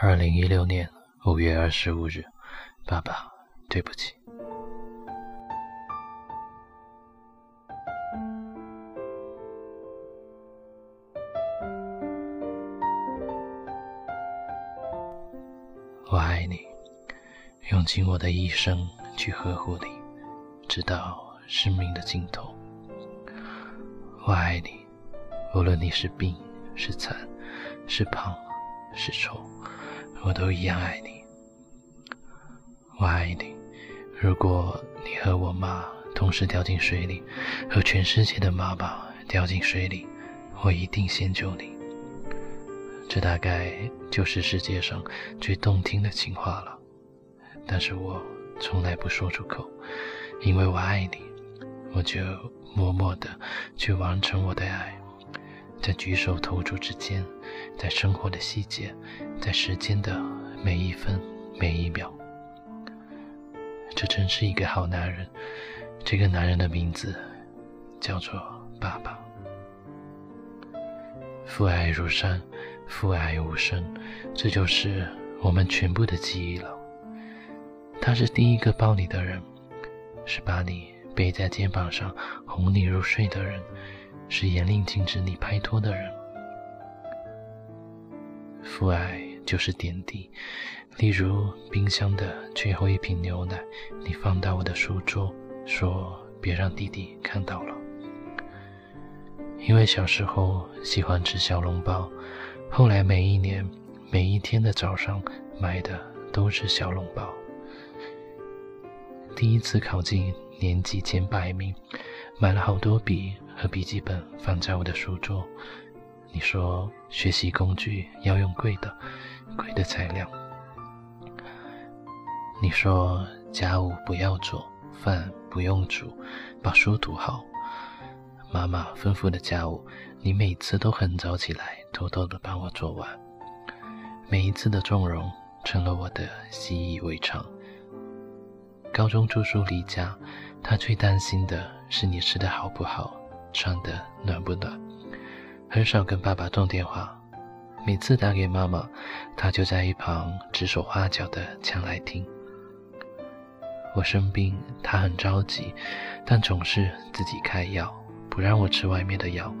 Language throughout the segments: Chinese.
二零一六年五月二十五日，爸爸，对不起。我爱你，用尽我的一生去呵护你，直到生命的尽头。我爱你，无论你是病是残是胖是丑。我都一样爱你，我爱你。如果你和我妈同时掉进水里，和全世界的妈妈掉进水里，我一定先救你。这大概就是世界上最动听的情话了，但是我从来不说出口，因为我爱你，我就默默的去完成我的爱，在举手投足之间。在生活的细节，在时间的每一分每一秒，这真是一个好男人。这个男人的名字叫做爸爸。父爱如山，父爱无声，这就是我们全部的记忆了。他是第一个抱你的人，是把你背在肩膀上哄你入睡的人，是严令禁止你拍拖的人。父爱就是点滴，例如冰箱的最后一瓶牛奶，你放到我的书桌，说别让弟弟看到了。因为小时候喜欢吃小笼包，后来每一年每一天的早上买的都是小笼包。第一次考进年级前百名，买了好多笔和笔记本放在我的书桌。你说学习工具要用贵的，贵的材料。你说家务不要做，饭不用煮，把书读好。妈妈吩咐的家务，你每次都很早起来，偷偷的帮我做完。每一次的纵容，成了我的习以为常。高中住宿离家，他最担心的是你吃的好不好，穿的暖不暖。很少跟爸爸通电话，每次打给妈妈，他就在一旁指手画脚的抢来听。我生病，他很着急，但总是自己开药，不让我吃外面的药，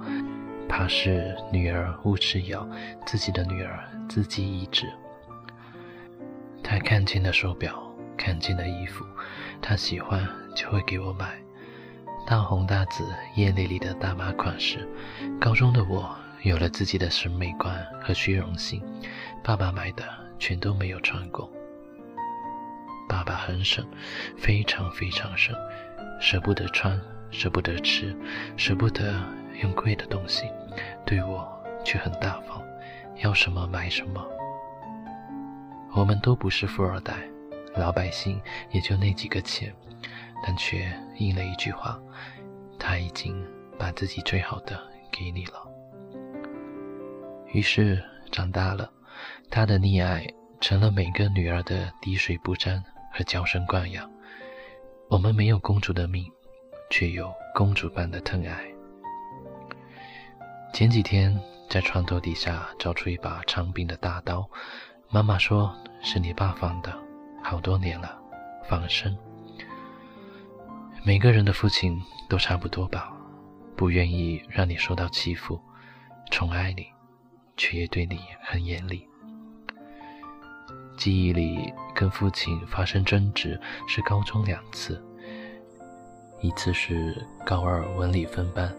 怕是女儿误吃药，自己的女儿自己医治。他看见了手表，看见了衣服，他喜欢就会给我买。大红大紫、艳丽丽的大码款式，高中的我有了自己的审美观和虚荣心，爸爸买的全都没有穿过。爸爸很省，非常非常省，舍不得穿，舍不得吃，舍不得用贵的东西，对我却很大方，要什么买什么。我们都不是富二代，老百姓也就那几个钱。但却应了一句话：“他已经把自己最好的给你了。”于是长大了，他的溺爱成了每个女儿的滴水不沾和娇生惯养。我们没有公主的命，却有公主般的疼爱。前几天在床头底下找出一把长柄的大刀，妈妈说是你爸放的，好多年了，防身。每个人的父亲都差不多吧，不愿意让你受到欺负，宠爱你，却也对你很严厉。记忆里跟父亲发生争执是高中两次，一次是高二文理分班，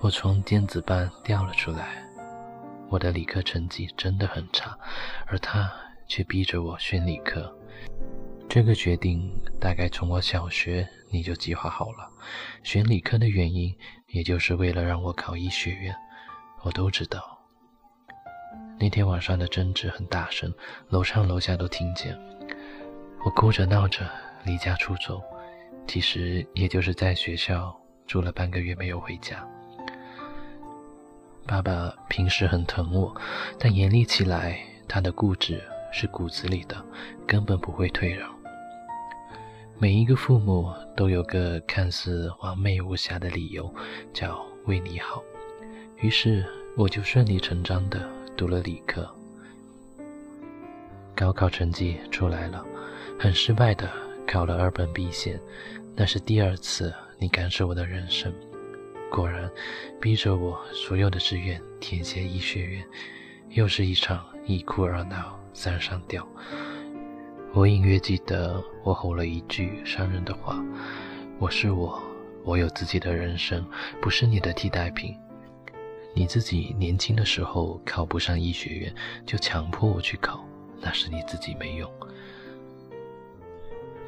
我从电子班掉了出来，我的理科成绩真的很差，而他却逼着我选理科。这个决定大概从我小学你就计划好了，选理科的原因也就是为了让我考医学院，我都知道。那天晚上的争执很大声，楼上楼下都听见。我哭着闹着离家出走，其实也就是在学校住了半个月没有回家。爸爸平时很疼我，但严厉起来，他的固执是骨子里的，根本不会退让。每一个父母都有个看似完美无瑕的理由，叫为你好。于是我就顺理成章地读了理科。高考成绩出来了，很失败的考了二本 B 线，那是第二次你干涉我的人生。果然，逼着我所有的志愿填写医学院，又是一场一哭二闹三上吊。我隐约记得我吼了一句伤人的话：“我是我，我有自己的人生，不是你的替代品。你自己年轻的时候考不上医学院，就强迫我去考，那是你自己没用。”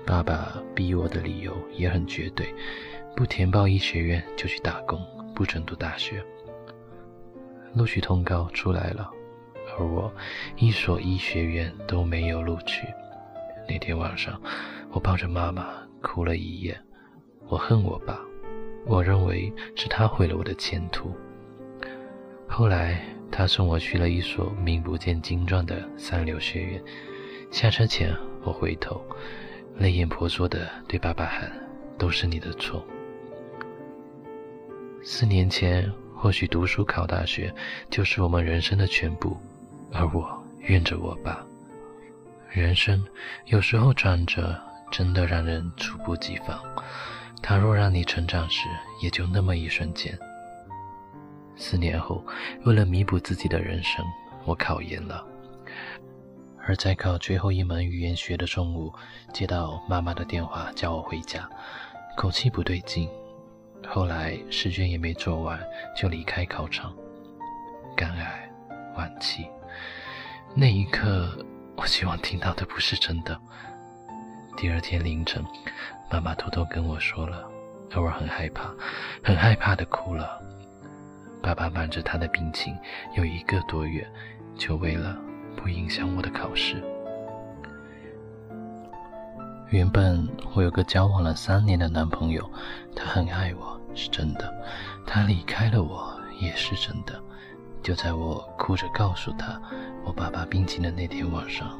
爸爸逼我的理由也很绝对。不填报医学院就去打工，不准读大学。录取通告出来了，而我一所医学院都没有录取。那天晚上，我抱着妈妈哭了一夜。我恨我爸，我认为是他毁了我的前途。后来，他送我去了一所名不见经传的三流学院。下车前，我回头，泪眼婆娑地对爸爸喊：“都是你的错。”四年前，或许读书考大学就是我们人生的全部，而我怨着我爸。人生有时候转折真的让人猝不及防，他若让你成长时，也就那么一瞬间。四年后，为了弥补自己的人生，我考研了。而在考最后一门语言学的中午，接到妈妈的电话，叫我回家，口气不对劲。后来试卷也没做完，就离开考场。肝癌晚期，那一刻，我希望听到的不是真的。第二天凌晨，妈妈偷偷跟我说了，而我很害怕，很害怕的哭了。爸爸瞒着他的病情有一个多月，就为了不影响我的考试。原本我有个交往了三年的男朋友，他很爱我，是真的。他离开了我，也是真的。就在我哭着告诉他我爸爸病情的那天晚上，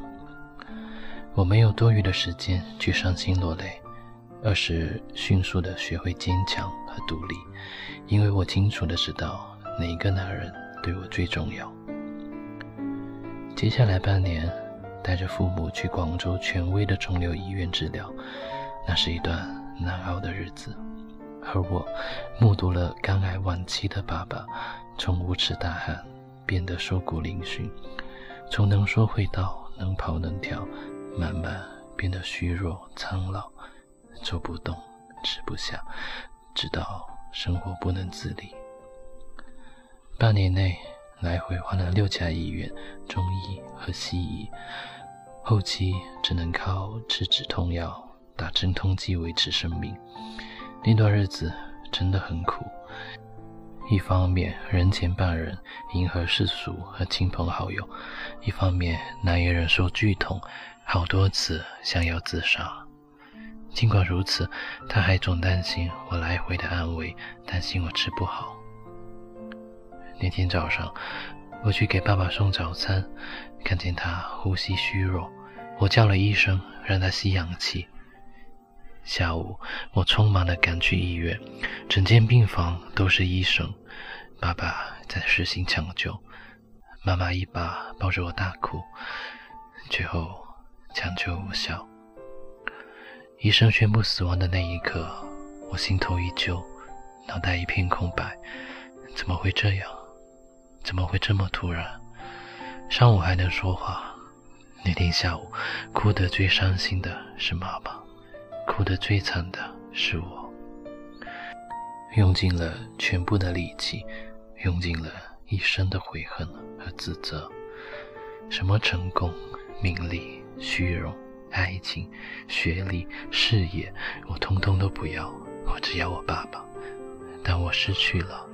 我没有多余的时间去伤心落泪，而是迅速的学会坚强和独立，因为我清楚的知道哪个男人对我最重要。接下来半年。带着父母去广州权威的肿瘤医院治疗，那是一段难熬的日子。而我目睹了肝癌晚期的爸爸，从无耻大汉变得瘦骨嶙峋，从能说会道、能跑能跳，慢慢变得虚弱苍老，走不动、吃不下，直到生活不能自理。半年内来回换了六家医院，中医和西医。后期只能靠吃止痛药、打镇痛剂维持生命。那段日子真的很苦。一方面人前扮人，迎合世俗和亲朋好友；一方面难以忍受剧痛，好多次想要自杀。尽管如此，他还总担心我来回的安危，担心我吃不好。那天早上，我去给爸爸送早餐。看见他呼吸虚弱，我叫了医生让他吸氧气。下午，我匆忙地赶去医院，整间病房都是医生，爸爸在实行抢救，妈妈一把抱着我大哭。最后，抢救无效。医生宣布死亡的那一刻，我心头一揪，脑袋一片空白。怎么会这样？怎么会这么突然？上午还能说话，那天下午哭得最伤心的是妈妈，哭得最惨的是我。用尽了全部的力气，用尽了一生的悔恨和自责。什么成功、名利、虚荣、爱情、学历、事业，我通通都不要，我只要我爸爸。但我失去了，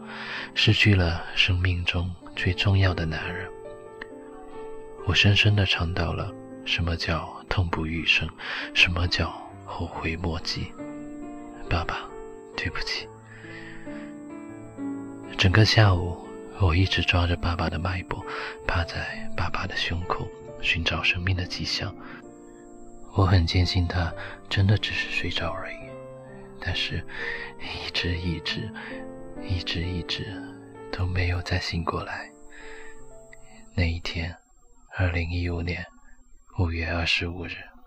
失去了生命中最重要的男人。我深深的尝到了什么叫痛不欲生，什么叫后悔莫及。爸爸对不起。整个下午我一直抓着爸爸的脉搏趴在爸爸的胸口寻找生命的迹象。我很坚信他真的只是睡着而已但是一直一直一直一直都没有再醒过来。那一天二零一五年五月二十五日。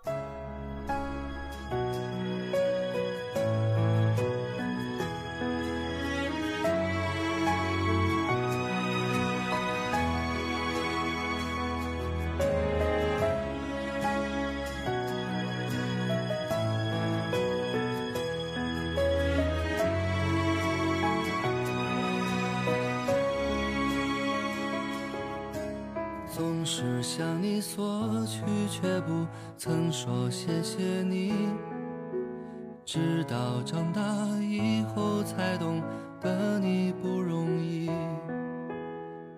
向你索取，却不曾说谢谢你，直到长大以后才懂得你不容易。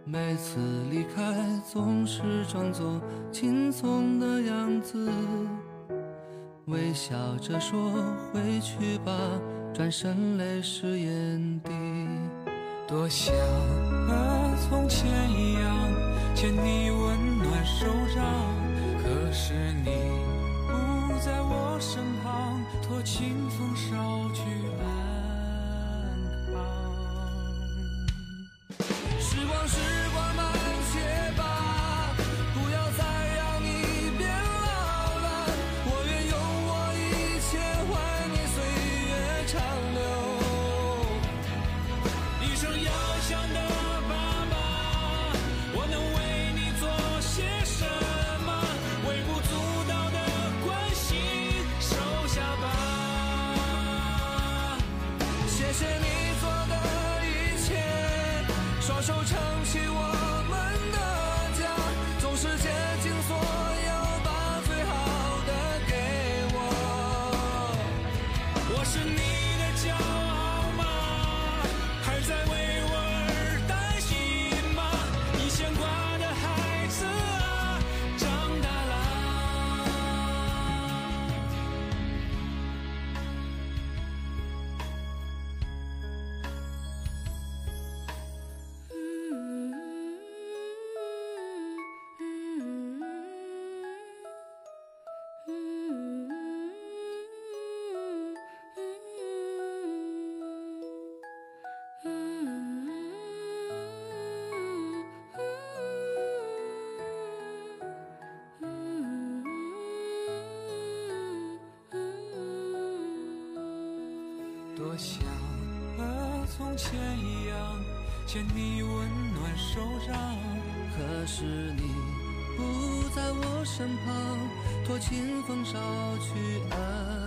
每次离开总是装作轻松的样子，微笑着说回去吧，转身泪湿眼底，多想和从前一样。牵你温暖手掌，可是你不在我身旁，托清风捎去爱。受伤。可是你不在我身旁，托清风捎去安。